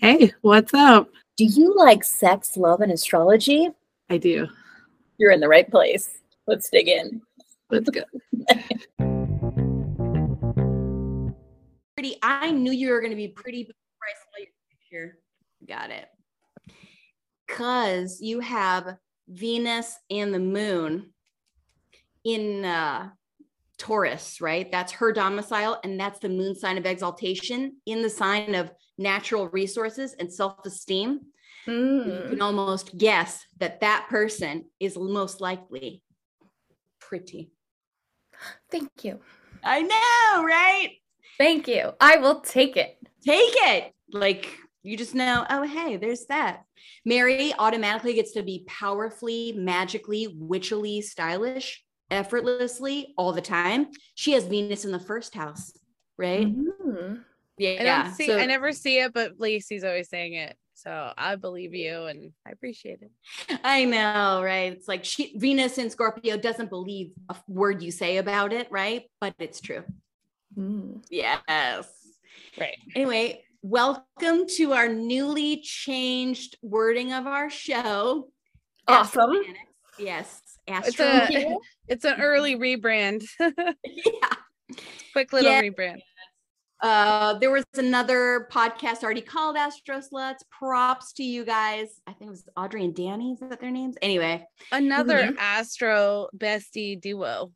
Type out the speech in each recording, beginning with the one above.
Hey, what's up? Do you like sex, love, and astrology? I do. You're in the right place. Let's dig in. Let's go. pretty. I knew you were going to be pretty before I saw your picture. Got it. Because you have Venus and the moon in uh, Taurus, right? That's her domicile, and that's the moon sign of exaltation in the sign of natural resources and self esteem. Hmm. You can almost guess that that person is most likely pretty. Thank you. I know, right? Thank you. I will take it. take it. Like you just know, oh, hey, there's that. Mary automatically gets to be powerfully, magically, witchily stylish, effortlessly all the time. She has Venus in the first house, right? Mhm. Yeah. I don't see so- I never see it, but Lacey's always saying it. So I believe you and I appreciate it. I know, right? It's like she Venus in Scorpio doesn't believe a word you say about it, right? But it's true. Mm. Yes. Right. Anyway, welcome to our newly changed wording of our show. Awesome. Astromantics. Yes. It's a it's an early rebrand. yeah. Quick little Yeah. rebrand. Uh, there was another podcast already called Astro Sluts. Props to you guys. I think it was Audrey and Danny. Is that their names? Anyway, Another Mhm. Astro bestie duo.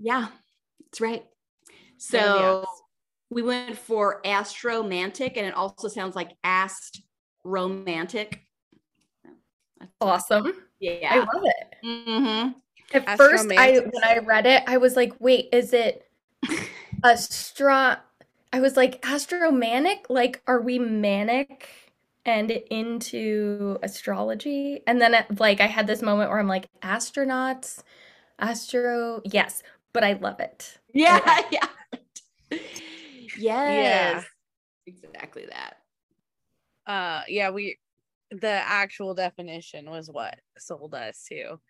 yeah, that's right. There they So are. we went for astromantic, and it also sounds like ast romantic. That's Awesome. Yeah, I love it. hmm At first, I when I read it, I was like, "Wait, is it astro?" I was like, "Astromanic? Like, are we manic and into astrology?" And then, like, I had this moment where I'm like, "Astronauts, astro, yes." But I love it. Yeah. Yeah. yes. Exactly that. Uh yeah, we the actual definition was what sold us too.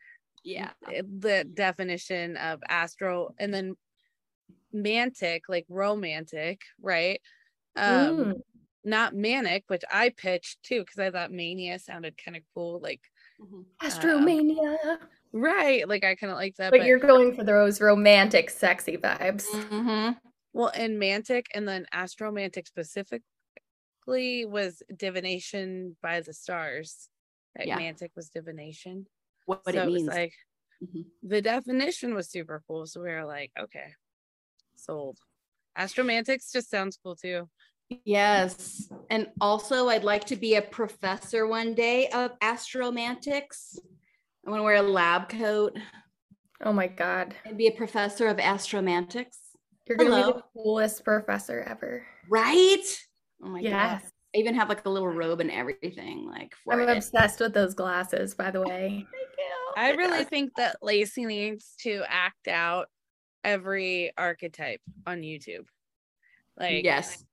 Yeah. The definition of astro and then mantic, like romantic, right? Um Mm. not manic, which I pitched too because I thought mania sounded kind of cool. Like, Mhm. Astromania. right, like I kind of like that. But you're going for those romantic, sexy vibes. Mhm. well, and mantic, and then astromantic specifically was divination by the stars. Right? Yeah. Mantic was divination. What, what so it was means. like Mhm. the definition was super cool. So we were like, okay, sold. Astromantics just sounds cool too. Yes. And also, I'd like to be a professor one day of astromantics. I want to wear a lab coat Oh my god. and be a professor of astromantics. You're gonna be the coolest professor ever. Right? Oh my Yes. god. I even have like a little robe and everything. Like for I'm it. obsessed with those glasses, by the way. Thank you. I really think that Lacey needs to act out every archetype on YouTube. Like yes.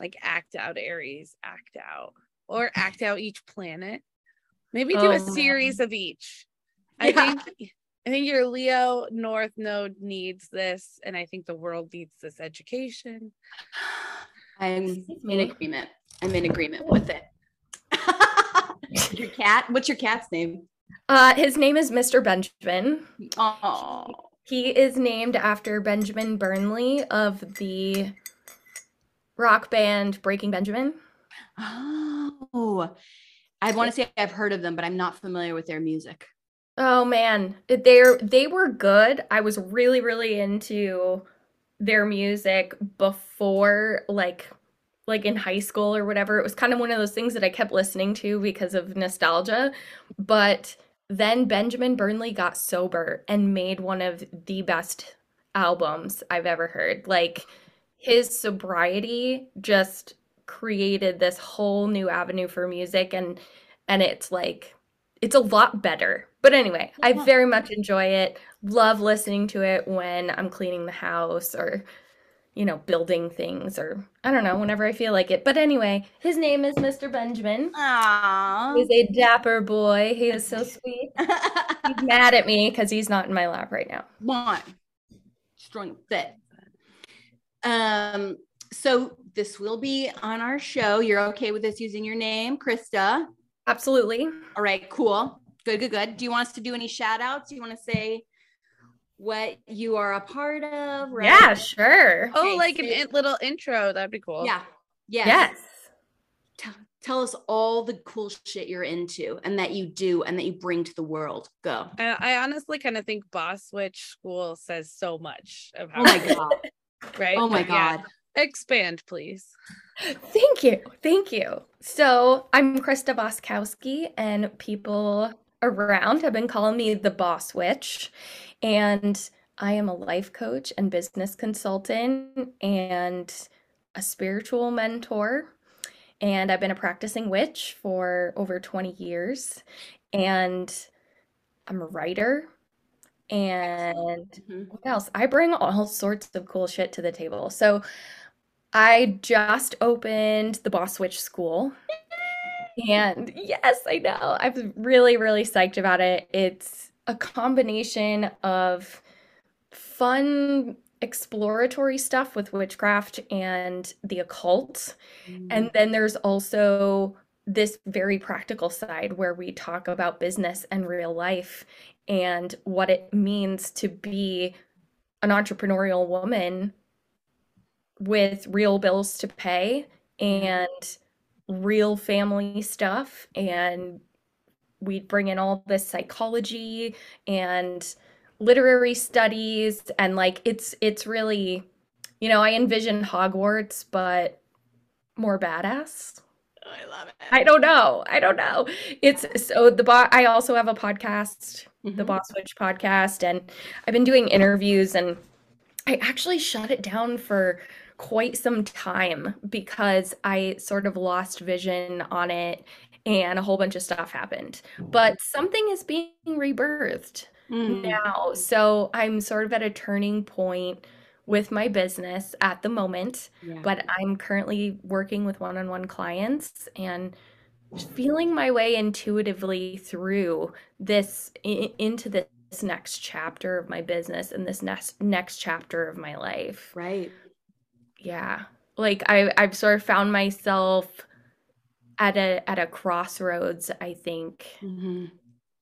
like act out Aries, act out, or act out each planet. Maybe do a Oh, series of each. I Yeah. think I think your Leo North Node needs this, and I think the world needs this education. I'm in agreement. I'm in agreement with it. your cat? What's your cat's name? Uh, his name is Mr. Benjamin. Oh, He is named after Benjamin Burnley of the rock band Breaking Benjamin. oh. I want to say I've heard of them, but I'm not familiar with their music. Oh man, they they were good. I was really really into their music before like like in high school or whatever. It was kind of one of those things that I kept listening to because of nostalgia. But then Benjamin Burnley got sober and made one of the best albums I've ever heard. Like his sobriety just created this whole new avenue for music and and it's like it's a lot better. But anyway, I very much enjoy it. Love listening to it when I'm cleaning the house or you know, building things or I don't know, whenever I feel like it. But anyway, his name is Mr. Benjamin. Aww. He's a dapper boy. He is so sweet. He's mad at me because he's not in my lap right now. One. Strong fit. Um, so this will be on our show. You're okay with us using your name, Krysta? Absolutely. All right, cool. Good, good, good. Do you want us to do any shout outs? Do you want to say what you are a part of? Right? Yeah, sure. Oh, Okay, like an so- in- little intro. That'd be cool. Yeah. Yes. Yes. Tell, tell us all the cool shit you're into and that you do and that you bring to the world. Go. I, I honestly kind of think Boss Witch School says so much of oh how Oh my God. right? Oh my But yeah, God. expand, please. Thank you. Thank you. So I'm Krysta Voskowsky, and people around have been calling me the Boss Witch. And I am a life coach and business consultant and a spiritual mentor. And I've been a practicing witch for over 20 years. And I'm a writer. And Mhm. what else? I bring all sorts of cool shit to the table. So I just opened the Boss Witch School. And yes, I know. I'm really, really psyched about it. It's a combination of fun exploratory stuff with witchcraft and the occult. Mm. And then there's also this very practical side where we talk about business and real life and what it means to be an entrepreneurial woman with real bills to pay mm. and real family stuff. And we bring in all this psychology and literary studies and like it's it's really you know i envision hogwarts but more badass I love it. i don't know i don't know it's so the bo- i also have a podcast the Mhm. boss witch podcast and i've been doing interviews and i actually shut it down for quite some time because i sort of lost vision on it and a whole bunch of stuff happened but something is being rebirthed Mm. now. So I'm sort of at a turning point with my business at the moment, Yeah. but I'm currently working with one on one clients and feeling my way intuitively through this i- into this next chapter of my business and this next next chapter of my life. Right. Yeah. Like I I've sort of found myself at a at a crossroads, I think. Mhm.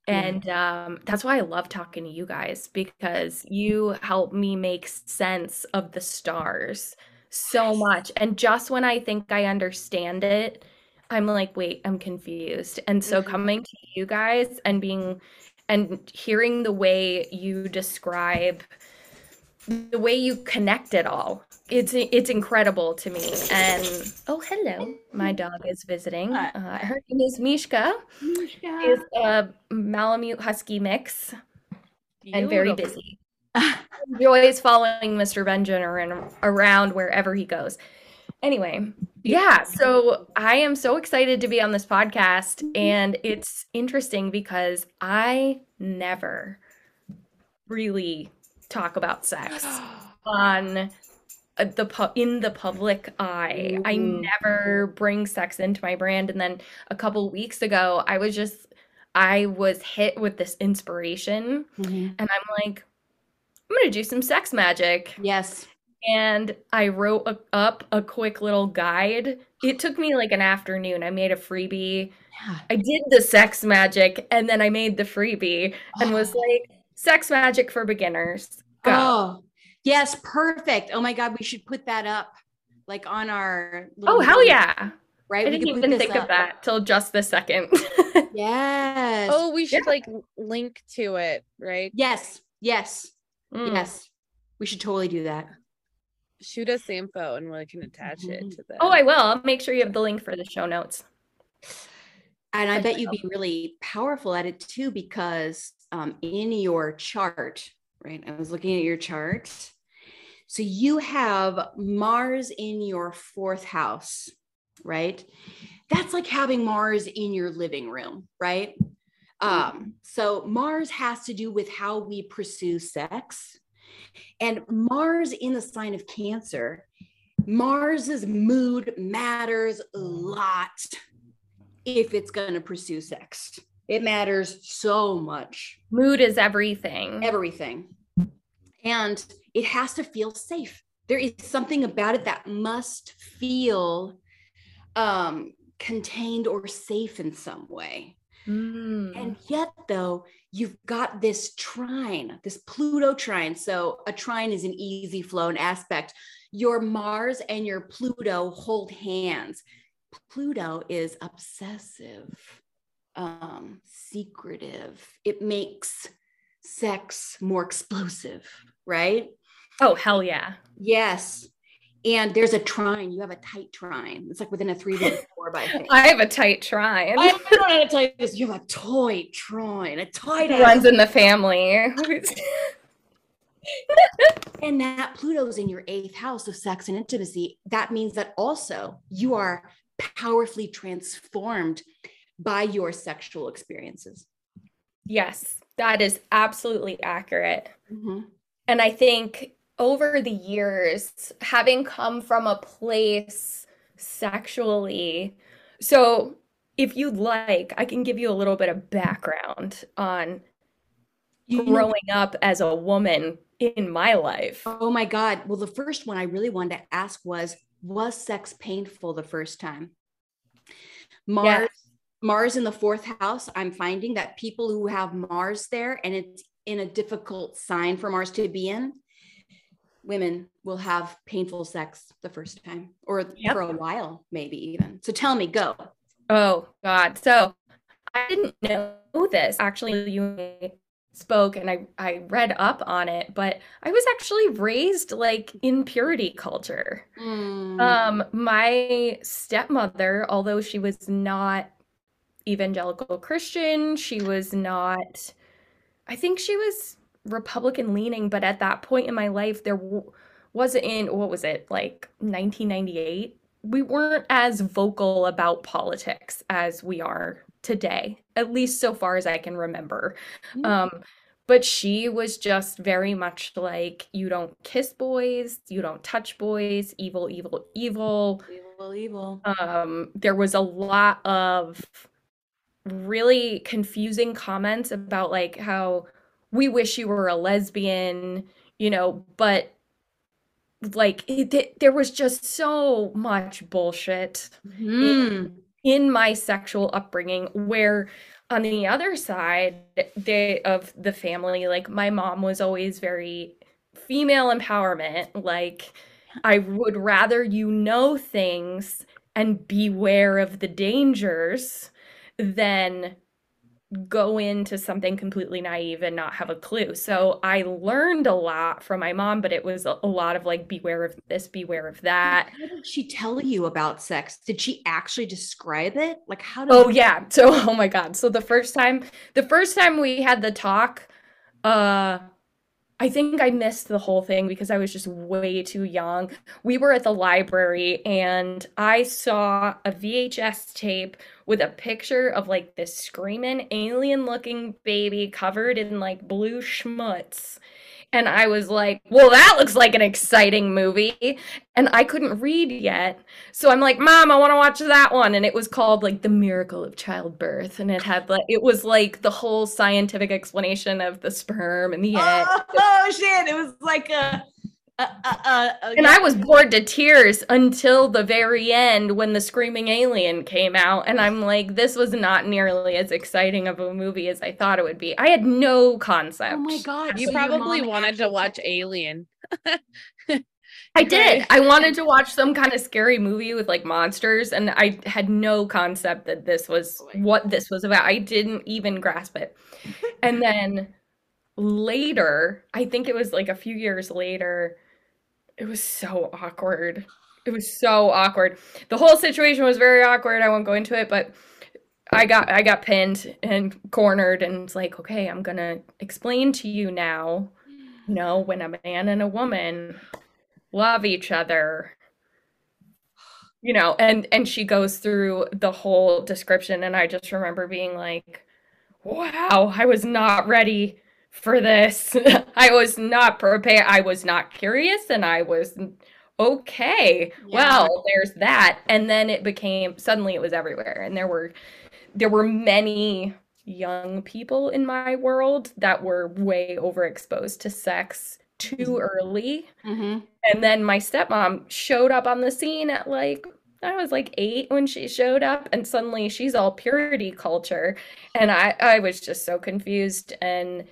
Yeah. And um, that's why I love talking to you guys because you help me make sense of the stars so much. And just when I think I understand it, I'm like, wait, I'm confused. And so Mhm. coming to you guys and being and hearing the way you describe the way you connect it all. It's it's incredible to me. And oh hello. My dog is visiting. Uh, her name is mishka. Is a Malamute Husky mix. And very Beautiful. busy. Enjoys following Mr. Benjamin around wherever he goes. Anyway, yeah, so I am so excited to be on this podcast, and it's interesting because I never really talk about sex on uh, the pu- in the public eye. I Mhm. never bring sex into my brand, and then a couple weeks ago, I was just I was hit with this inspiration, Mhm. and I'm like, I'm gonna do some sex magic. Yes. And I wrote a, up a quick little guide. It took me like an afternoon. I made a freebie. Yeah. I did the sex magic and then I made the freebie and was like, sex magic for beginners. Go. Oh, yes, perfect. Oh my God, we should put that up like on our. Oh, hell notes, yeah. Right. I We didn't even this think of that till just the second. Yes. Oh, we should like link to it, right? yes. Yes. Mm. Yes. We should totally do that. Shoot us the info and we can attach it Mhm. to the. Oh, I will. I'll make sure you have the link for the show notes. And I bet you'd be really powerful at it too, because um, in your chart, right? I was looking at your chart. So you have Mars in your fourth house, right? That's like having Mars in your living room, right? Um, so Mars has to do with how we pursue sex. And Mars in the sign of Cancer, Mars's mood matters a lot if it's going to pursue sex. It matters so much, Mood is everything. everything. And it has to feel safe. there is something about it that must feel um contained or safe in some way Mm. and yet though you've got this trine this pluto trine so a trine is an easy flow and aspect your mars and your pluto hold hands pluto is obsessive um secretive it makes sex more explosive right oh hell yeah yes and there's a trine you have a tight trine it's like within a three by four by thing. I have a tight trine. I don't know how to tell you this. You have a toy trine, a tight runs in the family. and that Pluto's in your eighth house of sex and intimacy. That means that also you are powerfully transformed by your sexual experiences. yes, that is absolutely accurate. Mhm. And I think over the years, having come from a place sexually, so if you'd like, I can give you a little bit of background on You know- growing up as a woman in my life. oh my God. Well, the first one I really wanted to ask was Was sex painful the first time? Mars. Yes. Mars in the fourth house, I'm finding that people who have Mars there and it's in a difficult sign for Mars to be in, women will have painful sex the first time or Yep. for a while, maybe even. So tell me, go. Oh God. So I didn't know this. Actually, you spoke and I, I read up on it, but I was actually raised like in purity culture. Mm. Um, my stepmother, although she was not evangelical Christian, she was not, I think she was Republican leaning, but at that point in my life, there w- wasn't in, what was it, like 1998? We weren't as vocal about politics as we are today, at least so far as I can remember. Mm. Um, but she was just very much like, you don't kiss boys, you don't touch boys, evil, evil, evil. evil, evil. Um, there was a lot of really confusing comments about like how we wish you were a lesbian, you know, but like it, th- there was just so much bullshit Mm. in my sexual upbringing where on the other side they of the family like my mom was always very female empowerment like i would rather you know things and beware of the dangers than go into something completely naive and not have a clue. So I learned a lot from my mom, but it was a lot of like, beware of this, beware of that. How did she tell you about sex? Did she actually describe it? Like how did Oh yeah. So oh my god. So the first time the first time we had the talk, uh I think I missed the whole thing because I was just way too young. We were at the library and I saw a VHS tape with a picture of like this screaming alien looking baby covered in like blue schmutz. And I was like, well, that looks like an exciting movie. And I couldn't read yet. So I'm like, Mom, I want to watch that one. And it was called like The Miracle of Childbirth. And it had like, it was like the whole scientific explanation of the sperm and the egg. Oh, shit. It was like a, a, a, a, a- And I was bored to tears until the very end when the screaming alien came out. And I'm like, this was not nearly as exciting of a movie as I thought it would be. I had no concept. Oh my god. You so probably wanted to watch Alien. I did. I wanted to watch some kind of scary movie with like monsters, and I had no concept that this was Oh what this was about. I didn't even grasp it. and then later, I think it was like a few years later, it was so awkward. It was so awkward. The whole situation was very awkward. I won't go into it, but I got I got pinned and cornered and it's like, okay, I'm gonna explain to you now, you know, when a man and a woman love each other you know and and she goes through the whole description and i just remember being like wow i was not ready for this i was not prepared i was not curious and i was okay Yeah. well there's that and then it became suddenly it was everywhere and there were there were many young people in my world that were way overexposed to sex too early. Mhm. And then my stepmom showed up on the scene at like, I was like eight when she showed up, and suddenly she's all purity culture. And I, I was just so confused and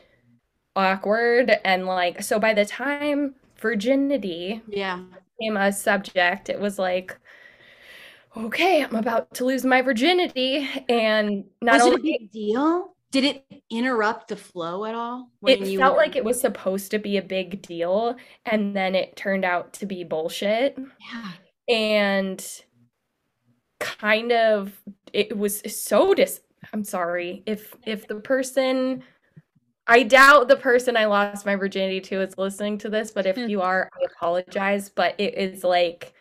awkward. And like, so by the time virginity Yeah. became a subject, it was like, okay, I'm about to lose my virginity. And not was it a big deal? Did it interrupt the flow at all? it you felt were- like it was supposed to be a big deal, and then it turned out to be bullshit. Yeah. and kind of it was so dis I'm sorry if if the person I doubt the person I lost my virginity to is listening to this, but if hmm. you are, I apologize, but it is like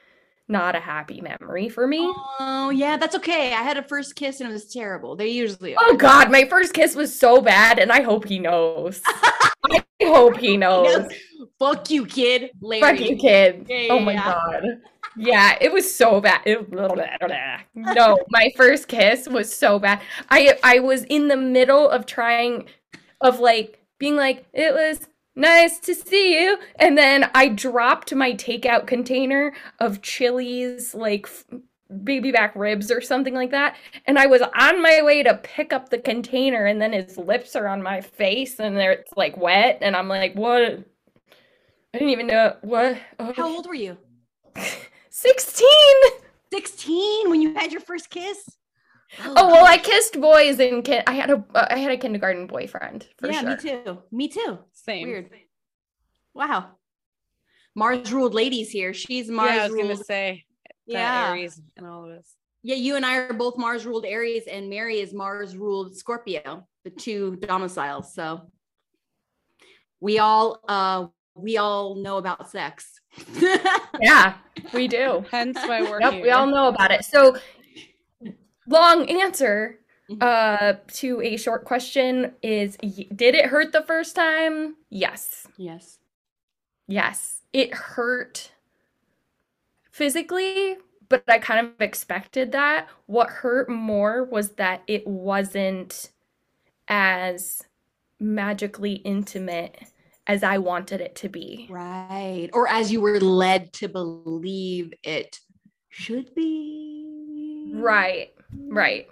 not a happy memory for me. Oh yeah, that's okay. I had a first kiss and it was terrible. They usually oh, are. Oh god, my first kiss was so bad and I hope he knows. I hope he knows. Fuck you, kid. Larry. Fuck you, kid. Yeah, oh my yeah. god. Yeah, it was so bad. It- no, my first kiss was so bad. I I was in the middle of trying of like being like it was nice to see you and then I dropped my takeout container of Chili's like baby back ribs or something like that and I was on my way to pick up the container and then his lips are on my face and they're it's like wet and I'm like what I didn't even know what oh, How old were you? 16 16 when you had your first kiss? Oh well i kissed boys in kin- i had a uh, i had a kindergarten boyfriend for yeah, sure me too. Me too. Same. Weird. Wow. Mars ruled ladies here. She's Mars yeah, I was ruled. gonna say that yeah. Aries and all of us. Yeah, you and I are both Mars ruled Aries, and Mary is Mars ruled Scorpio, the two domiciles. So we all uh we all know about sex. yeah we do Hence why we're yep here. we all know about it so long answer Mhm. uh to a short question is did it hurt the first time yes yes. Yes, it hurt physically, but I kind of expected that. What hurt more was that it wasn't as magically intimate as I wanted it to be. Right. Or as you were led to believe it should be. Right, right.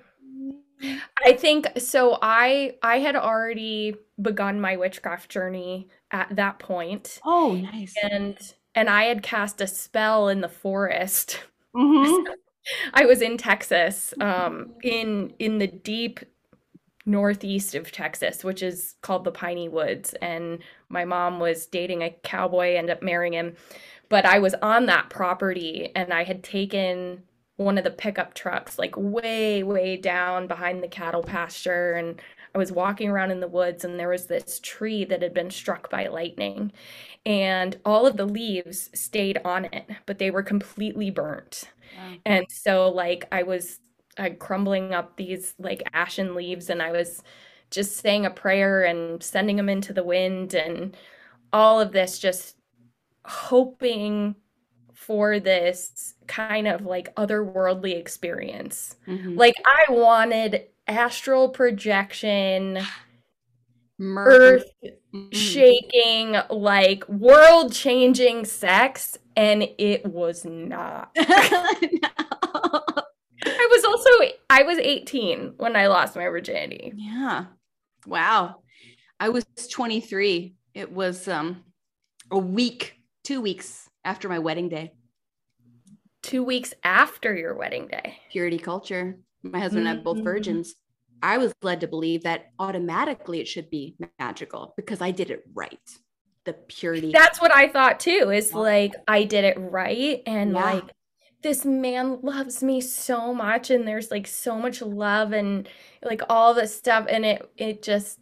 I think so I I had already begun my witchcraft journey at that point Oh, nice. and and I had cast a spell in the forest. Mhm. I was in Texas, um, in in the deep northeast of Texas, which is called the Piney Woods, and my mom was dating a cowboy, ended up marrying him. But I was on that property, and I had taken one of the pickup trucks, like way, way down behind the cattle pasture, and I was walking around in the woods, and there was this tree that had been struck by lightning, and all of the leaves stayed on it, but they were completely burnt. Wow. And so like I was uh, crumbling up these like ashen leaves and I was just saying a prayer and sending them into the wind and all of this just hoping for this kind of like otherworldly experience. Mhm. Like I wanted astral projection, earth shaking, like world changing sex and it was not. I was also I was 18 when I lost my virginity. yeah. Wow. I was 23. It was um a week, two weeks after my wedding day. 2 weeks after your wedding day. Purity culture. My husband and I both Mhm. virgins. I was led to believe that automatically it should be magical because I did it right. The purity. That's what I thought too. Is Yeah. like I did it right and Yeah. like this man loves me so much and there's like so much love and like all this stuff and it it just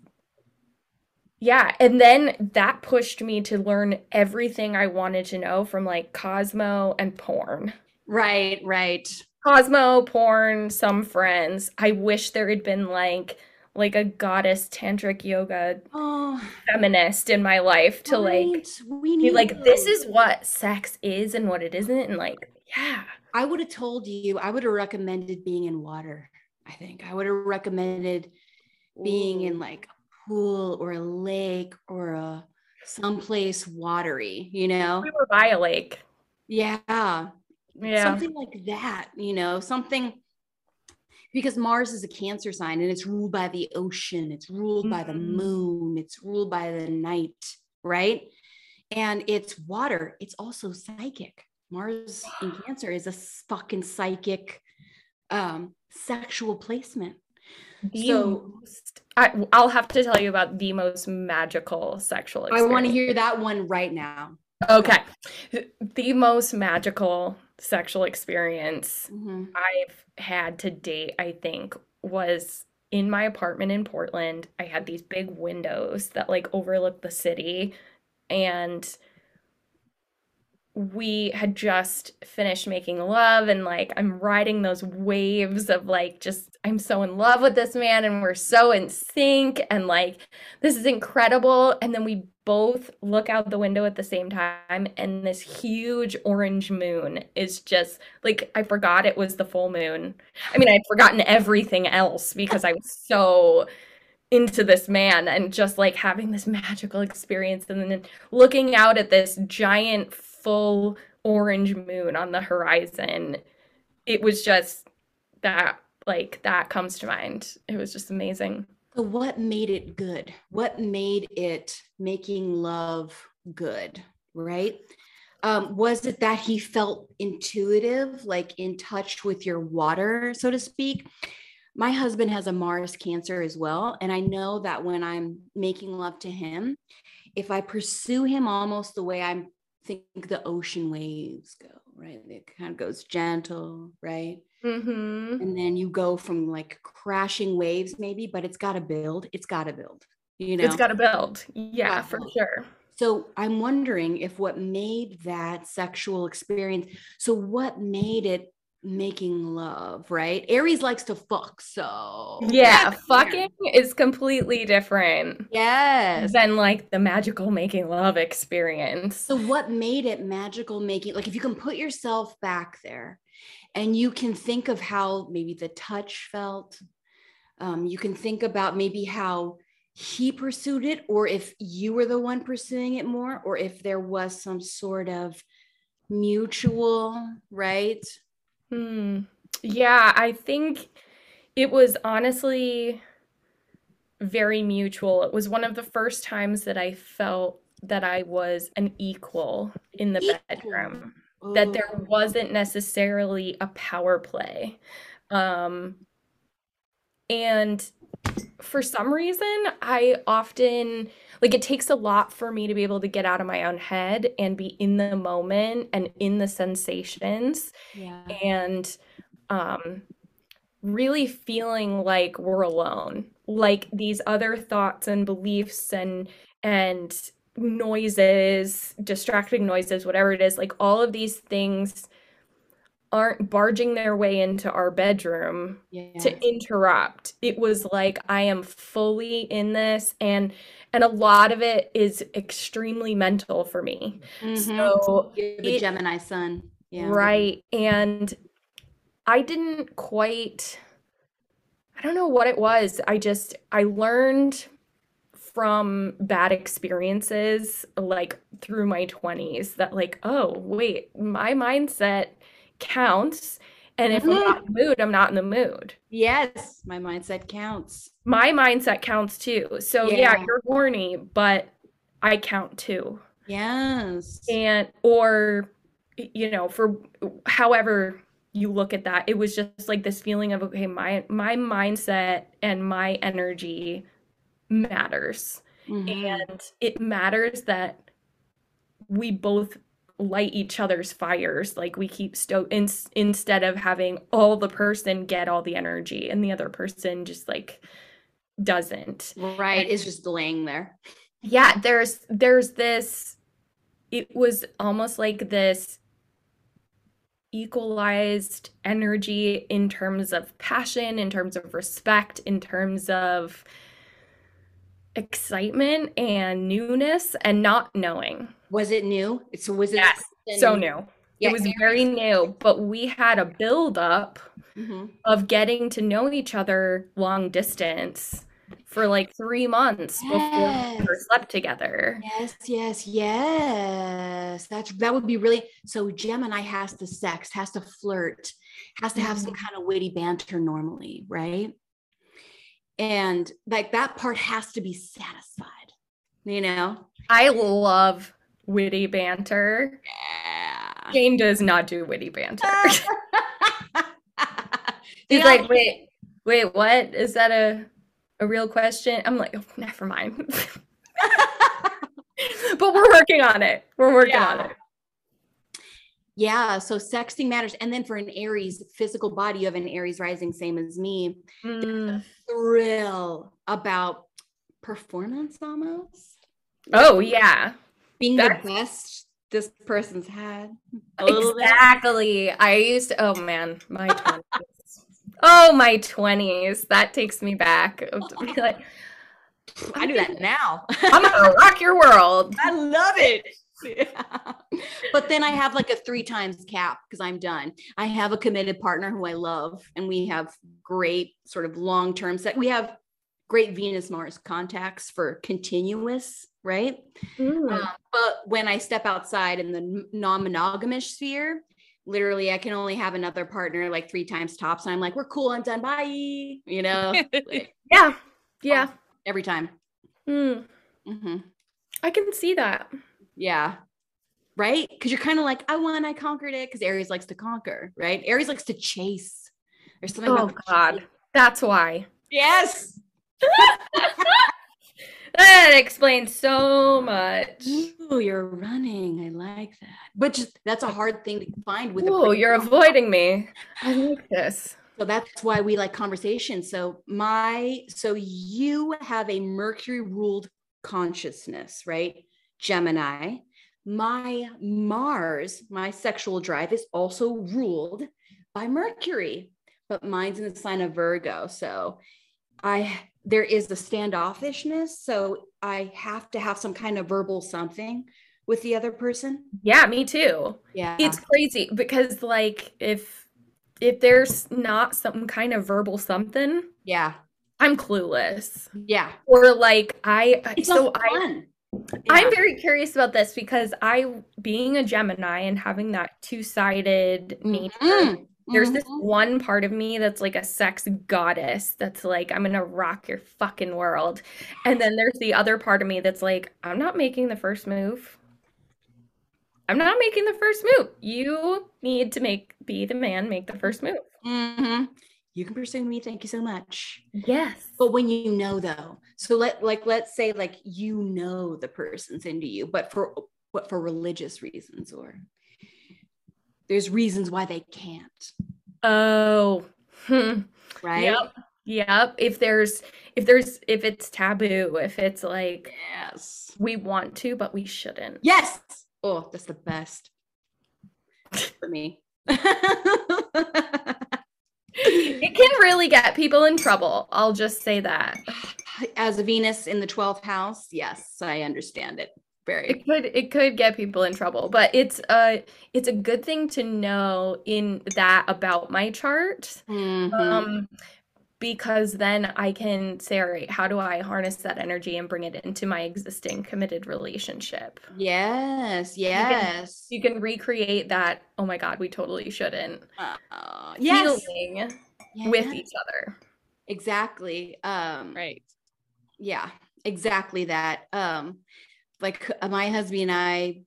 yeah, and then that pushed me to learn everything I wanted to know from like Cosmo and porn. right, right. Cosmo, porn, some friends. I wish there had been like like a goddess tantric yoga Oh, feminist in my life to like right. we be need like this is what sex is and what it isn't and like yeah. I would have told you, I would have recommended being in water. I think I would have recommended being in like pool or a lake or a someplace watery, you know? We were by a lake. Yeah. Yeah. Something like that, you know, something because Mars is a cancer sign and it's ruled by the ocean, it's ruled by the Mhm. moon, it's ruled by the night, right? And it's water, it's also psychic. Mars in Cancer is a fucking psychic um sexual placement. The So- most, I, I'll have to tell you about the most magical sexual experience. I want to hear that one right now. Okay. The most magical sexual experience Mhm. I've had to date, I think, was in my apartment in Portland. I had these big windows that like overlook the city, and we had just finished making love, and like I'm riding those waves of like just I'm so in love with this man, and we're so in sync, and like this is incredible. And then we both look out the window at the same time, and this huge orange moon is just like I forgot it was the full moon. I mean, I'd forgotten everything else because I was so into this man and just like having this magical experience and then looking out at this giant full orange moon on the horizon. It was just that like that comes to mind. It was just amazing. So what made it good? What made it making love good, right? Um, was it that he felt intuitive, like in touch with your water, so to speak? My husband has a Mars Cancer as well. And I know that when I'm making love to him, if I pursue him almost the way I think the ocean waves go, right? It kind of goes gentle, right? Mm-hmm. and then you go from like crashing waves maybe but it's got to build it's got to build you know It's got to build. Yeah, Gotta for sure. so i'm wondering if what made that sexual experience so what made it making love right? Aries likes to fuck so Yeah, fucking is completely different yes. than like the magical making love experience. so what made it magical making like if you can put yourself back there and you can think of how maybe the touch felt um, you can think about maybe how he pursued it or if you were the one pursuing it more or if there was some sort of mutual right Hmm. Yeah, I think it was honestly very mutual. It was one of the first times that I felt that I was an equal in the bedroom, that there Oh, wasn't necessarily a power play. Um, and for some reason, I often like it takes a lot for me to be able to get out of my own head and be in the moment and in the sensations yeah. and um really feeling like we're alone. Like these other thoughts and beliefs and and noises distracting noises whatever it is like all of these things aren't barging their way into our bedroom yeah to interrupt it was like i am fully in this and and a lot of it is extremely mental for me Mhm. so You're the it- gemini sun yeah Right. And I didn't quite, I don't know what it was. I just, I learned from bad experiences like through my 20s that, like, oh, wait, my mindset counts. And if I'm not in the mood, I'm not in the mood. yes my mindset counts My mindset counts too. So, yeah, Yeah. you're horny, but I count too. yes and or you know for however you look at that it was just like this feeling of okay my my mindset and my energy matters Mhm. and it matters that we both light each other's fires like we keep sto in, instead of having all the person get all the energy and the other person just like doesn't. Right is just laying there. Yeah there's there's this it was almost like this equalized energy in terms of passion in terms of respect in terms of excitement and newness and not knowing Was it new? So was it Yes, so new Yeah, it was very new but we had a build up Mhm. of getting to know each other long distance for like three months before we slept together. Yes, yes, yes. That's that would be really so Gemini has to sex, has to flirt, has to have some kind of witty banter normally, right? And like that part has to be satisfied, you know? I love witty banter. Yeah. Jane does not do witty banter. She's know, like, wait, wait, what? Is that a a real question? I'm like, oh, never mind. but we're working on it. We're working on it. yeah, so sexting matters. And then for an Aries physical body, you have an Aries rising, same as me. Mm. Thrill about performance almost. Oh yeah. being That's- the best this person's had. A little bit. Exactly. I used to, oh man, my 20s. oh, my 20s. That takes me back. Like, I do that now. I'm gonna rock your world. I love it. But then I have like a three times cap because I'm done. I have a committed partner who I love, and we have great sort of long term set. We have great Venus Mars contacts for continuous, right? Mm. Uh, but when I step outside in the non monogamish sphere, literally I can only have another partner like three times tops. And I'm like, we're cool, I'm done. Bye. You know, like, Yeah. Yeah. every time. Mm. hmm I can see that. Yeah. Right? Because you're kind of like, I won, I conquered it. Because Aries likes to conquer, right? Aries likes to chase. There's something Oh God. chase. That's why. Yes. That explains so much. Ooh, you're running. I like that. But just that's a hard thing to find with a Oh, you're avoiding me. I like this. So that's why we like conversation. So my so you have a Mercury ruled consciousness, right? Gemini. My Mars, my sexual drive is also ruled by Mercury, but mine's in the sign of Virgo. So I there is a standoffishness. So I have to have some kind of verbal something with the other person. Yeah, me too. Yeah. It's crazy because like if if there's not some kind of verbal something, yeah. I'm clueless. Yeah. Or like I It's so so I fun. I'm very curious about this because I being a Gemini and having that two-sided nature Mm, There's this mhm. one part of me that's like a sex goddess that's like, I'm gonna rock your fucking world. And then there's the other part of me that's like, I'm not making the first move. I'm not making the first move. You need to make be the man, make the first move. Mhm. You can pursue me. Thank you so much. Yes. But when you know though, so let like let's say like you know the person's into you, but for what for religious reasons or there's reasons why they can't, Oh. Hmm. right? Yep. Yep. If there's if there's if it's taboo, if it's like Yes. we want to, but we shouldn't. Yes. Oh, that's the best for me. It can really get people in trouble. I'll just say that. As a Venus in the 12th house, yes, I understand it. Very. It could it could get people in trouble, but it's a it's a good thing to know in that about my chart. Mhm. Um because then I can say, all right, how do I harness that energy and bring it into my existing committed relationship? yes, yes. You can recreate that, oh my God, we totally shouldn't. Uh, yes. Feeling with each other. exactly um Right. yeah exactly that um like uh, my husband and i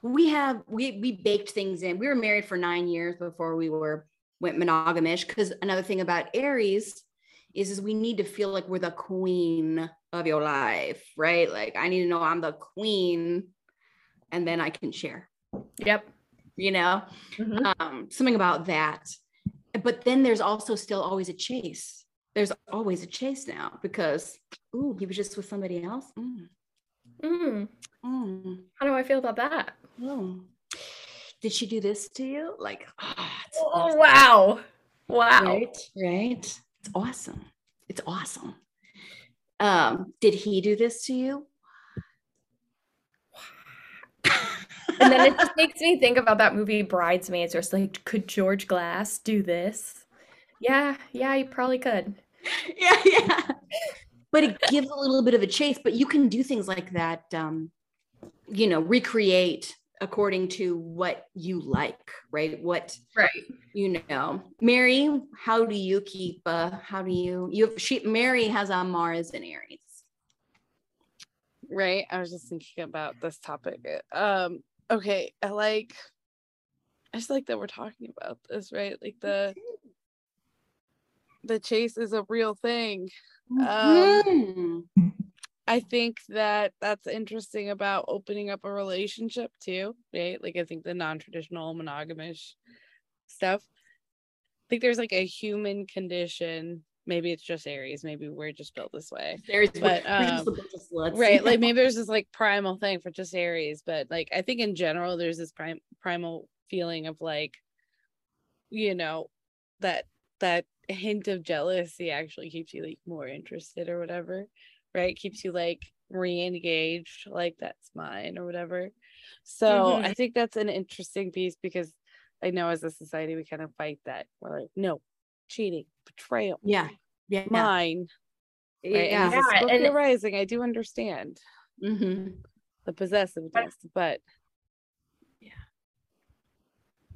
we have we we baked things in we were married for nine years before we were went monogamish because another thing about aries is is we need to feel like we're the queen of your life right like i need to know i'm the queen and then i can share Yep. you know Mhm. um, something about that. But then there's also still always a chase. There's always a chase now because, ooh, he was just with somebody else. Mm, Mm. mm, How do I feel about that? oh. Did she do this to you? Like, it's Oh, wow. Wow. right, right. It's awesome. It's awesome. Um, did he do this to you? And then it just makes me think about that movie Bridesmaids, where it's like, could George Glass do this? Yeah, yeah, he probably could. yeah, yeah. but it gives a little bit of a chase. But you can do things like that, um, you know, recreate according to what you like, right? What Right. you know. Mary, how do you keep? Uh, how do you? You have, she Mary has on Mars and Aries. right i was just thinking about this topic um okay i like i just like that we're talking about this right like the the chase is a real thing Um, Mhm. I think that that's interesting about opening up a relationship too right? Like i think the non-traditional monogamish stuff i think there's like a human condition. Maybe it's just aries. Maybe we're just built this way. There's But, um, a bunch of sluts. right like maybe there's this like primal thing for just aries but like i think in general there's this prim- primal feeling of like you know that that hint of jealousy actually keeps you like more interested or whatever right keeps you like re-engaged like that's mine or whatever so Mhm. i think that's an interesting piece because i know as a society we kind of fight that we're like no cheating betrayal yeah, yeah, mine right? yeah. and as Yeah, and- rising i do understand Mhm. the possessiveness, but yeah.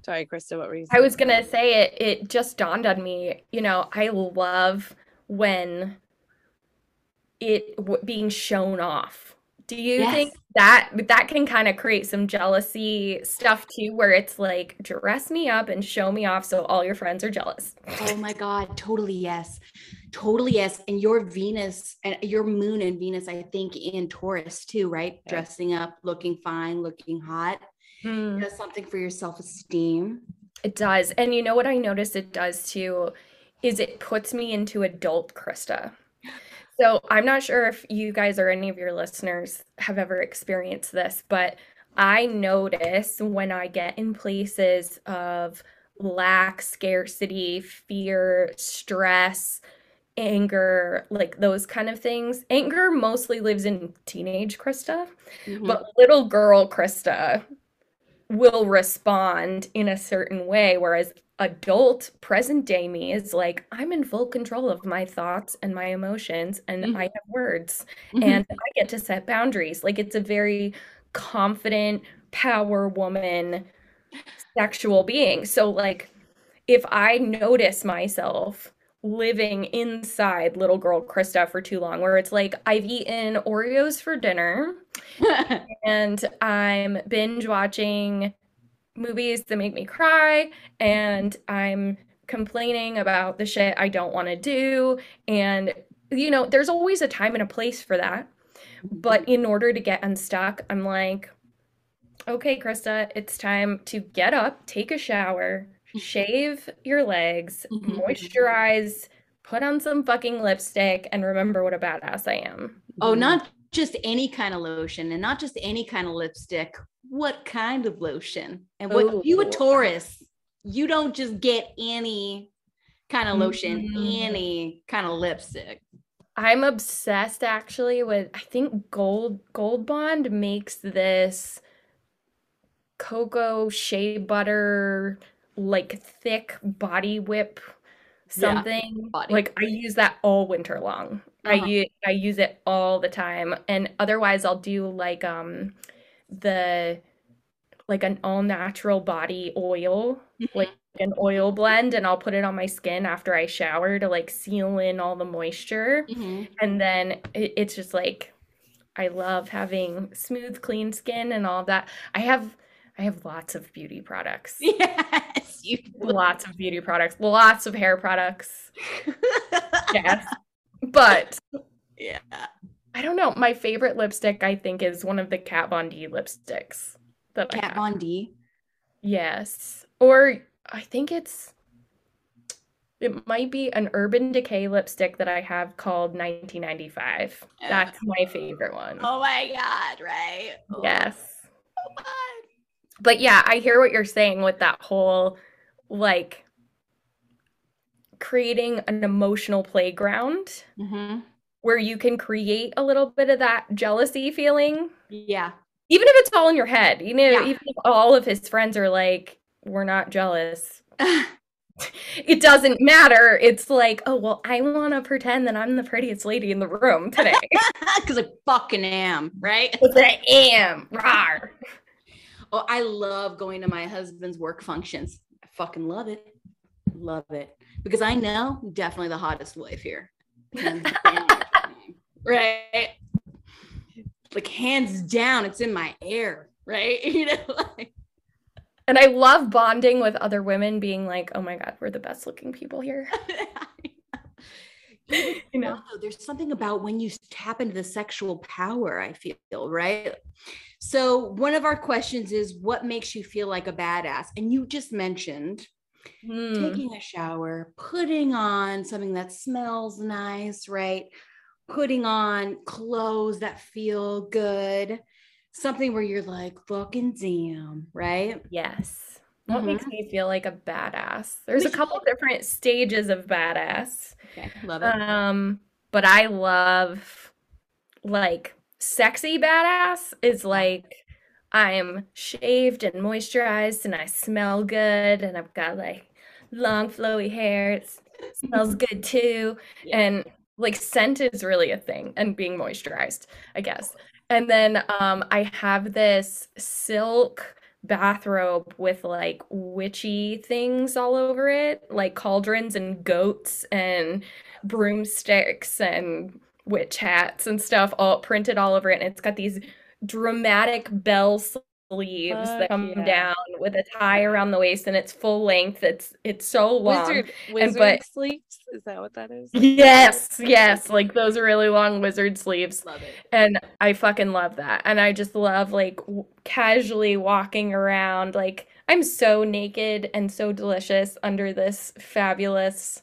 Sorry, Krysta, what were you I was gonna say it. It just dawned on me. You know, I love when it w- being shown off. Do you think that that can kind of create some jealousy stuff too, where it's like dress me up and show me off so all your friends are jealous? Oh my God, totally yes. Totally yes. And your Venus and your moon and Venus, I think, in Taurus too, right? Yeah. Dressing up, looking fine, looking hot. Mm. Does something for your self-esteem. It does. And you know what I notice it does too is it puts me into adult Krysta. So I'm not sure if you guys or any of your listeners have ever experienced this, but I notice when I get in places of lack, scarcity, fear, stress, anger, like those kind of things. Anger mostly lives in teenage Krysta, Mhm. but little girl Krysta will respond in a certain way, whereas adult present day me is like, I'm in full control of my thoughts and my emotions, and Mhm. I have words, Mhm. and I get to set boundaries. Like, it's a very confident power woman sexual being. So, like, if I notice myself living inside little girl Krysta for too long, where it's like, I've eaten Oreos for dinner and I'm binge watching movies that make me cry and I'm complaining about the shit I don't want to do and you know there's always a time and a place for that but in order to get unstuck I'm like okay Krysta it's time to get up take a shower shave your legs Mhm. moisturize put on some fucking lipstick and remember what a badass I am oh, not just any kind of lotion and not just any kind of lipstick. What kind of lotion? And what you a Taurus, you don't just get any kind of lotion, Mhm. any kind of lipstick. I'm obsessed actually with I think Gold Gold Bond makes this cocoa shea butter like thick body whip Yeah, something. body Like I use that all winter long. I Uh-huh. use I use it all the time and otherwise I'll do like um the like an all natural body oil like an oil blend and I'll put it on my skin after I shower to like seal in all the moisture Mhm. and then it, it's just like I love having smooth clean skin and all that. I have I have lots of beauty products. Yes, you Lots of beauty products, lots of hair products. Yes. But yeah. I don't know. My favorite lipstick I think is one of the Kat Von D lipsticks that I Kat. Von D. Yes. Or I think it's it might be an Urban Decay lipstick that I have called 1995. That's my favorite one. Oh my god, right? Oh, Yes. fun. But yeah, I hear what you're saying with that whole like creating an emotional playground Mhm. where you can create a little bit of that jealousy feeling Yeah. even if it's all in your head you know Yeah. even if all of his friends are like we're not jealous it doesn't matter. It's like, oh well, I want to pretend that I'm the prettiest lady in the room today. Because I fucking am, right? Because I am. Rawr. Oh, I love going to my husband's work functions. I fucking love it. Love it. Because I know I'm definitely the hottest wife here. Right? Like hands down, it's in my air, right? You know, like And I love bonding with other women, being like, oh my God, we're the best looking people here. you know, there's something about when you tap into the sexual power, I feel, right? So, one of our questions is what makes you feel like a badass? And you just mentioned Hmm. taking a shower, putting on something that smells nice, right? Putting on clothes that feel good, something where you're like, fucking damn, right? Yes. What Mhm. makes me feel like a badass? There's a couple different stages of badass. Okay, love it. Um, but I love like sexy badass is like I'm shaved and moisturized and I smell good and I've got like long flowy hair. It smells good too. Yeah. And like scent is really a thing and being moisturized, I guess. And then um I have this silk bathrobe with like witchy things all over it, like cauldrons and goats and broomsticks and witch hats and stuff all printed all over it. And it's got these dramatic bell sleeves Fuck that come yeah. down with a tie around the waist and it's full length. It's it's so long. Wizard, wizard but- sleeps. Is that what that is? Yes, yes, like those are really long wizard sleeves. love it. And I fucking love that. And I just love like w- casually walking around. Like I'm so naked and so delicious under this fabulous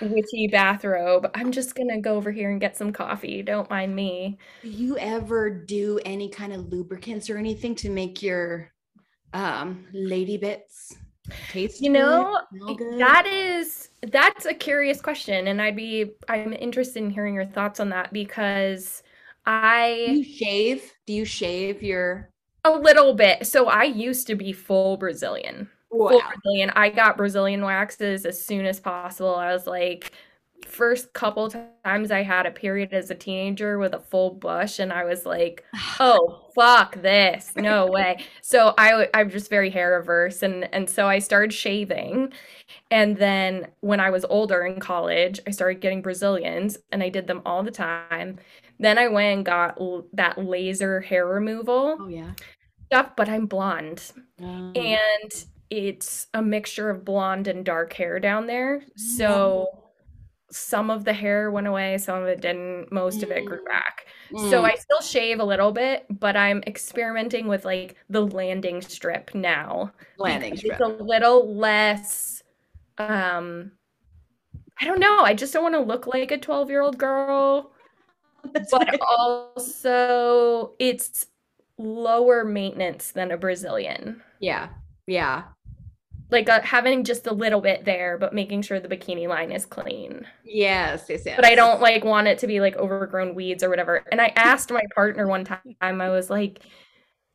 witchy bathrobe. I'm just gonna go over here and get some coffee. Don't mind me. Do you ever do any kind of lubricants or anything to make your um lady bits taste You know, good? that is that's a curious question, and I'd be I'm interested in hearing your thoughts on that because do I you shave? Do you shave your a little bit. So I used to be full Brazilian. full Brazilian. I got Brazilian waxes as soon as possible. I was like, first couple times I had a period as a teenager with a full bush, and I was like, oh fuck this, no way. So I I'm just very hair averse, and and so I started shaving, and then when I was older in college, I started getting Brazilians, and I did them all the time. Then I went and got l- that laser hair removal Oh yeah. Stuff, but I'm blonde Um, and it's a mixture of blonde and dark hair down there. So some of the hair went away, some of it didn't, most of it grew Mm. back. So mm, I still shave a little bit, but I'm experimenting with like the landing strip now. landing strip. It's a little less um I don't know. I just don't want to look like a 12-year-old girl, That's but right. also it's lower maintenance than a Brazilian. yeah, yeah, like uh, having just a little bit there, but making sure the bikini line is clean. yes, yes, yes. But I don't like want it to be like overgrown weeds or whatever. And I asked my partner one time, I was like,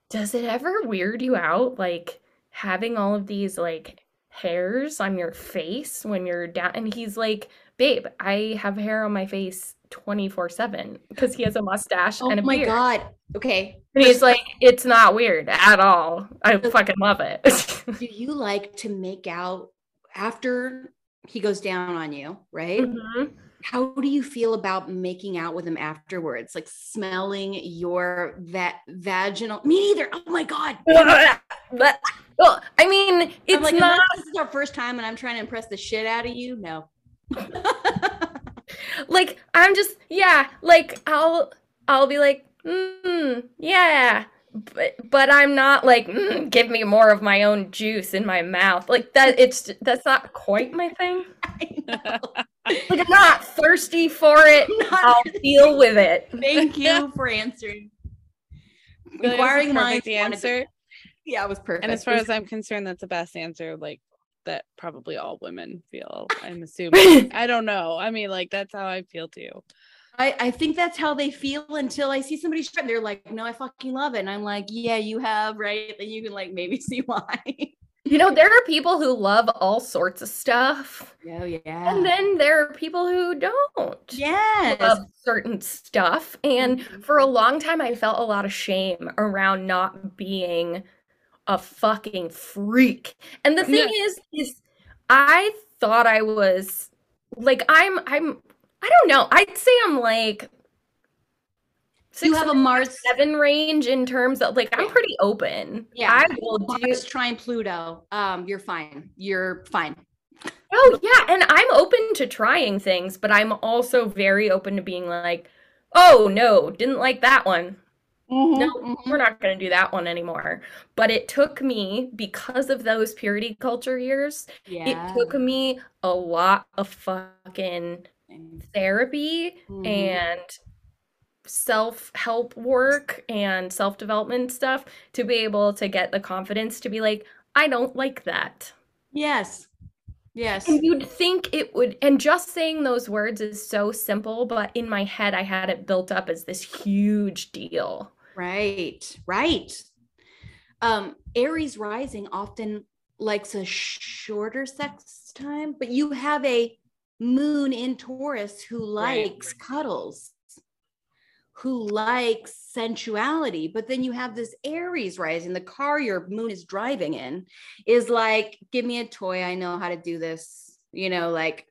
does it ever weird you out like having all of these like hairs on your face when you're down? And he's like, babe, I have hair on my face 24 7 because he has a mustache Oh and a beard. Oh my god. Okay. And he's like, it's not weird at all. I fucking love it. Do you like to make out after he goes down on you, right? Mhm. How do you feel about making out with him afterwards? Like smelling your va- vaginal. Me neither. Oh my god. but well, I mean, it's like, not this is our first time and I'm trying to impress the shit out of you. No. like I'm just yeah, like I'll I'll be like, mm, yeah, but but I'm not like mm, give me more of my own juice in my mouth. Like that, it's that's not quite my thing. Like I'm not thirsty for it. Not I'll deal with it. Thank you for answering. The Inquiring minds perfect wanted to- answer. Yeah, it was perfect. And as far as I'm concerned, that's the best answer. Like that, probably all women feel. I'm assuming. I don't know. I mean, like that's how I feel too. I, I think that's how they feel until I see somebody strut. They're like, no, I fucking love it. And I'm like, yeah, you have, right? Then you can like maybe see why. You know, there are people who love all sorts of stuff, Oh yeah. and then there are people who don't yes. love certain stuff. And Mhm. for a long time, I felt a lot of shame around not being a fucking freak. And the thing is, is I thought I was like I'm I'm I don't know. I'd say I'm like you have a Mars. seven range in terms of like I'm pretty open. Yeah. I will do Mars trine Pluto. Um, you're fine. You're fine. Oh yeah, and I'm open to trying things, but I'm also very open to being like, "Oh no, didn't like that one. No, Mhm. we're not going to do that one anymore." But it took me because of those purity culture years, Yeah. it took me a lot of fucking therapy Mhm. and self-help work and self-development stuff to be able to get the confidence to be like, "I don't like that." Yes. Yes. And you'd think it would, and just saying those words is so simple, but in my head, I had it built up as this huge deal. Right, right. Um, Aries rising often likes a shorter sex time, but you have a moon in Taurus who Right. likes cuddles, who likes sensuality. But then you have this Aries rising, the car your moon is driving in is like, give me a toy. I know how to do this. You know, like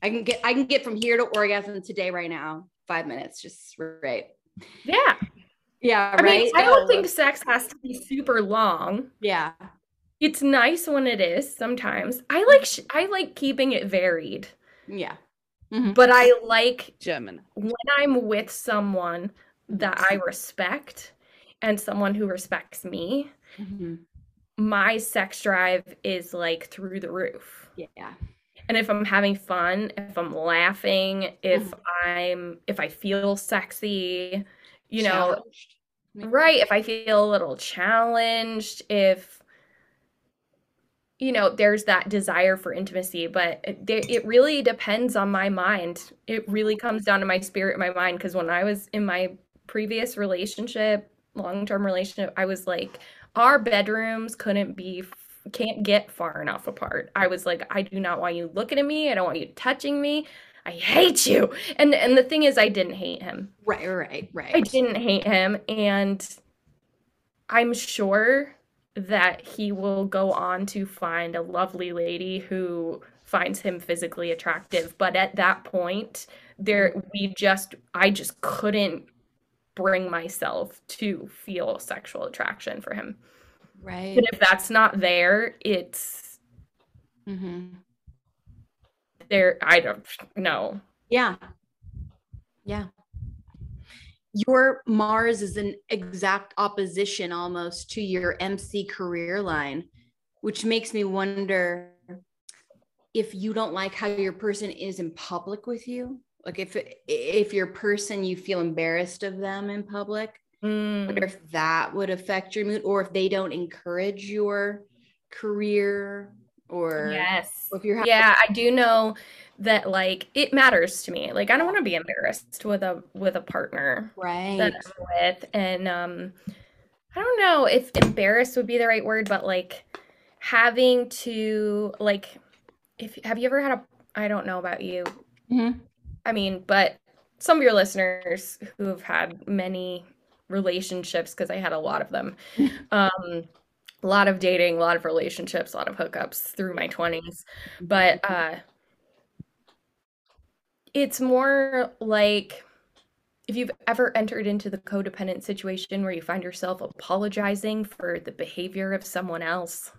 I can get I can get from here to orgasm today right now. Five minutes, just right. Yeah. Yeah, I right. mean, I don't think sex has to be super long. Yeah. It's nice when it is sometimes. I like sh- I like keeping it varied, Yeah. Mhm. but I like Gemini. when I'm with someone that I respect and someone who respects me, Mhm. my sex drive is like through the roof. Yeah. and if i'm having fun if i'm laughing if i'm if i feel sexy you know right if i feel a little challenged if you know there's that desire for intimacy but it, it really depends on my mind. It really comes down to my spirit my mind because when i was in my previous relationship long-term relationship i was like our bedrooms couldn't be can't get far enough apart. I was like i do not want you looking at me. I don't want you touching me i hate you and and the thing is i didn't hate him Right, right, right. I didn't hate him, and I'm sure that he will go on to find a lovely lady who finds him physically attractive. But at that point, there we just I just couldn't bring myself to feel sexual attraction for him. Right. And if that's not there, it's Mhm. There I don't know. Yeah. Yeah. Your Mars is an exact opposition almost to your MC career line, which makes me wonder if you don't like how your person is in public with you. Like if if your person you feel embarrassed of them in public, Mm, wonder if that would affect your mood or if they don't encourage your career or yes. or if you're having yeah i do know that like it matters to me like i don't want to be embarrassed with a with a partner right that i'm with and um i don't know if embarrassed would be the right word but like having to like if have you ever had a i don't know about you Mhm. i mean but some of your listeners who have had many relationships because i had a lot of them um a lot of dating a lot of relationships a lot of hookups through my 20s but uh it's more like if you've ever entered into the codependent situation where you find yourself apologizing for the behavior of someone else.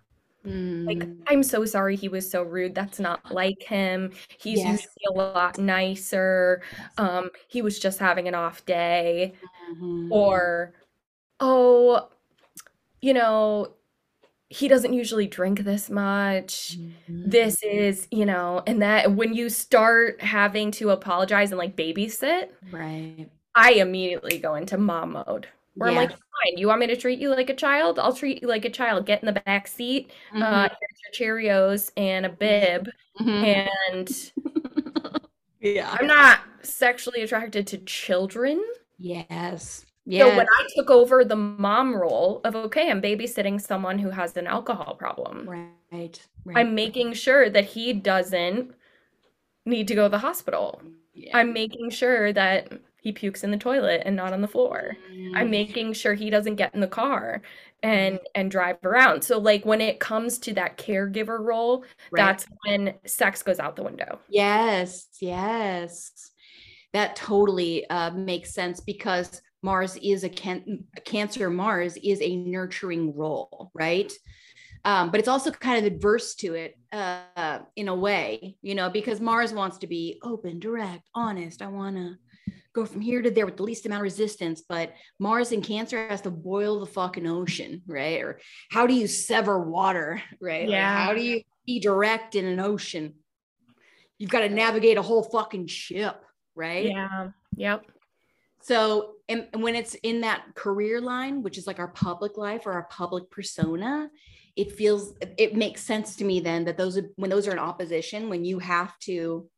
Like Mm. i'm so sorry he was so rude. That's not like him. He's Yes. usually a lot nicer. Um he was just having an off day. Mhm. or oh you know he doesn't usually drink this much. Mhm. this is you know and that when you start having to apologize and like babysit right. I immediately go into mom mode where i'm like fine you want me to treat you like a child? I'll treat you like a child. Get in the back seat uh Mhm. here's your cheerios and a bib Mhm. and yeah. I'm not sexually attracted to children. Yes So when I took over the mom role of okay, I'm babysitting someone who has an alcohol problem. right right. I'm making sure that he doesn't need to go to the hospital. Yeah. I'm making sure that he pukes in the toilet and not on the floor. I'm Mm, making sure he doesn't get in the car and and drive around. So like when it comes to that caregiver role, right. that's when sex goes out the window. Yes, yes. That totally uh, makes sense because Mars is a can- Cancer Mars is a nurturing role, right? Um, but it's also kind of adverse to it uh, in a way, you know, because Mars wants to be open, direct, honest. I want to go from here to there with the least amount of resistance. But Mars in Cancer has to boil the fucking ocean, right? Or how do you sever water, right? Like, Yeah. how do you be direct in an ocean? You've got to navigate a whole fucking ship, right? Yeah. Yep. So, and when it's in that career line, which is like our public life or our public persona, it feels it makes sense to me then that those when those are in opposition, when you have to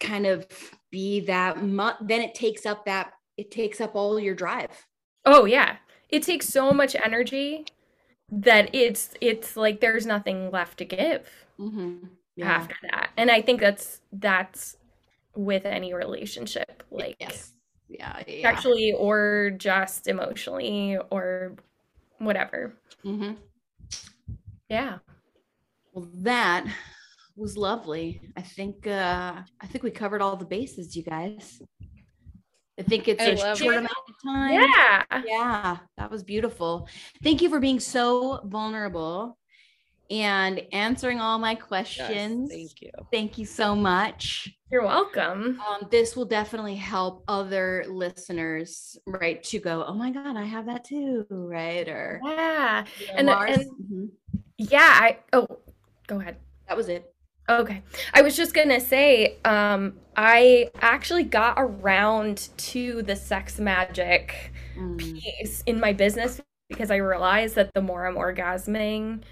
kind of be that mu- then it takes up that it takes up all your drive. Oh yeah. It takes so much energy that it's it's like there's nothing left to give Mm-hmm. after that. And I think that's that's with any relationship, like yes. Yeah. yeah. sexually or just emotionally or whatever. hmm Yeah. Well, that was lovely. I think uh I think we covered all the bases, you guys. I think it's I a short it. amount of time. Yeah. Yeah, that was beautiful. Thank you for being so vulnerable and answering all my Yes, questions. thank you. Thank you so much. You're welcome. Um, this will definitely help other listeners, right? To go, oh my God, I have that too, right? Or Yeah. you know, And- Mars. and- Mhm. Yeah, I oh go ahead. that was it. Okay. I was just gonna say, um, I actually got around to the sex magic Mm. piece in my business because I realized that the more I'm orgasming,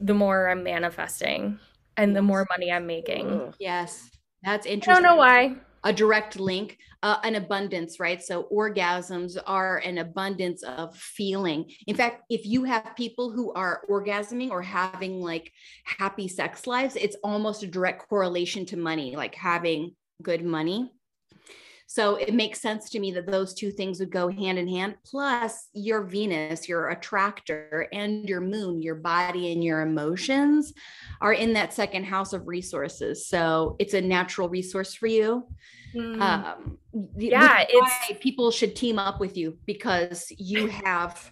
the more I'm manifesting and the more money I'm making. Yes, that's interesting. I don't know why. a direct link, uh, an abundance, right? So orgasms are an abundance of feeling. In fact, if you have people who are orgasming or having like happy sex lives, it's almost a direct correlation to money, like having good money. So it makes sense to me that those two things would go hand in hand. Plus, your Venus, your attractor, and your moon, your body and your emotions are in that second house of resources. So it's a natural resource for you Mm, um Yeah, why people should team up with you because you have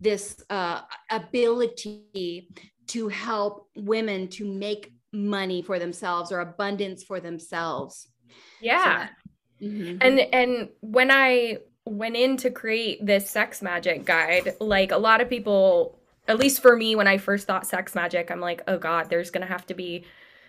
this uh ability to help women to make money for themselves or abundance for themselves yeah. Mhm. And and when I went in to create this sex magic guide, like a lot of people, at least for me, when I first thought sex magic, I'm like, oh God, there's gonna have to be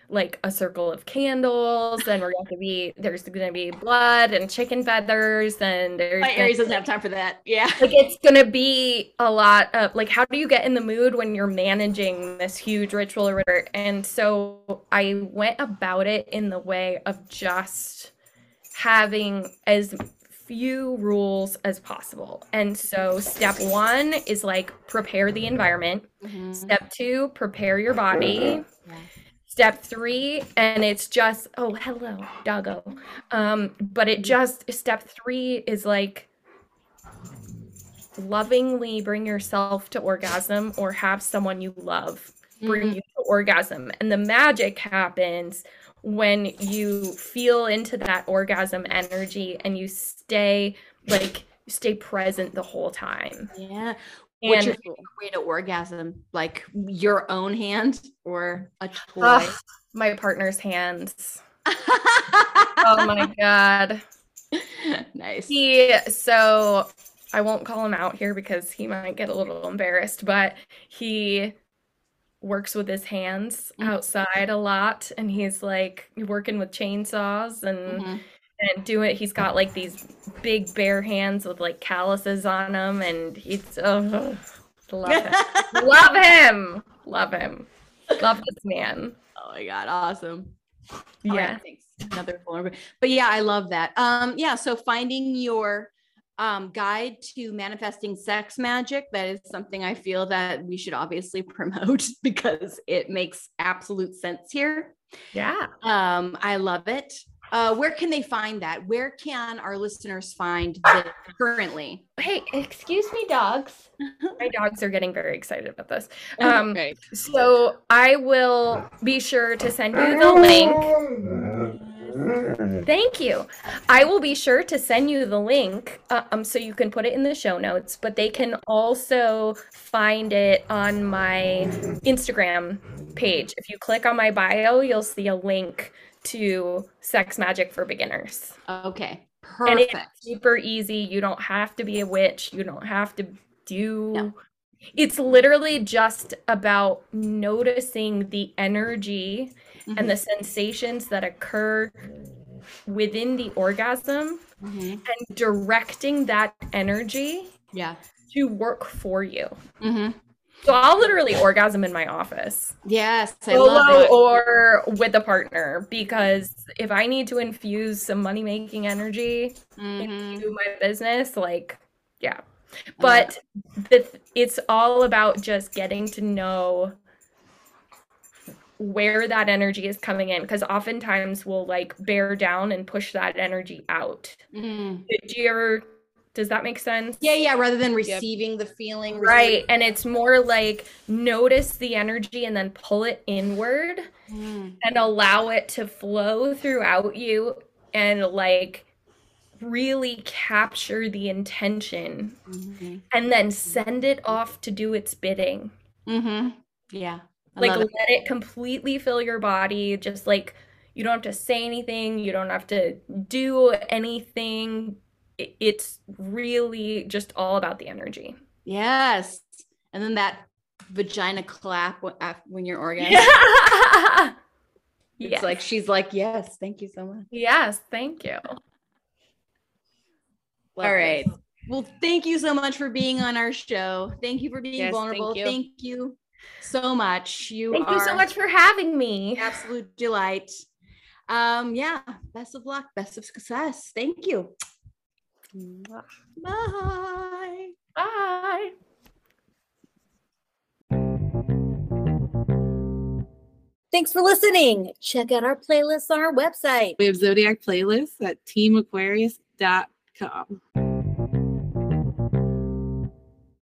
like a circle of candles, and we're going to be there's gonna be blood and chicken feathers, and there's my aries doesn't have time for that. Yeah. Like it's gonna be a lot of like how do you get in the mood when you're managing this huge ritual or whatever? And so i went about it in the way of just having as few rules as possible and so step one is like prepare the environment Mhm. step two prepare your body Yeah. step three and it's just oh hello doggo um but it just step three is like lovingly bring yourself to orgasm or have someone you love bring Mhm. you to orgasm and the magic happens when you feel into that orgasm energy and you stay like stay present the whole time. Yeah. What's and your way to orgasm? Like your own hand or a toy? my partner's hands. Oh my god. Nice. He so i won't call him out here because he might get a little embarrassed but he works with his hands Mhm. outside a lot and he's like working with chainsaws and Mhm. and do it he's got like these big bare hands with like calluses on them and he's oh, love him love him love him love this man oh my god awesome right, yeah thanks. Another vulnerable. But yeah, I love that. Um, yeah, so finding your um, guide to manifesting sex magic. That is something I feel that we should obviously promote because it makes absolute sense here. Yeah. Um, I love it. Uh, where can they find that? Where can our listeners find this currently? Hey, excuse me, dogs. My dogs are getting very excited about this. Um, Right. so I will be sure to send you the link. Thank you. I will be sure to send you the link uh, um, so you can put it in the show notes, but they can also find it on my Instagram page. If you click on my bio, you'll see a link to Sex Magic for Beginners. Okay, And it's perfect. super easy. You don't have to be a witch. You don't have to do. No. It's literally just about noticing the energy Mhm, and the sensations that occur within the orgasm mhm. and directing that energy Yeah. to work for you. hmm So I'll literally orgasm in my office, Yes, I love solo it. or with a partner, because if I need to infuse some money making energy Mhm. into my business, like, yeah. But the, it's all about just getting to know where that energy is coming in because oftentimes we'll like bear down and push that energy out. Mhm. Do you ever does that make sense? Yeah, yeah. Rather than receiving the feeling, Right. And it's more like notice the energy and then pull it inward Mm. and allow it to flow throughout you and like really capture the intention Mhm. and then send it off to do its bidding. Mhm. Yeah. I like love let it. it. completely fill your body. Just like you don't have to say anything, you don't have to do anything. It's really just all about the energy. Yes. And then that vagina clap when, af- when you're orgasming. Yeah. It's yes. like she's like, yes, thank you so much. yes, thank you. All right. Well, thank you so much for being on our show. Thank you for being Yes, thank vulnerable. you. Thank you so much. You Thank are you so much for having me. absolute delight. Um, yeah, best of luck, best of success. Thank you. Bye. Bye. Thanks for listening. Check out our playlists on our website. We have Zodiac playlists at teamaquarius.com.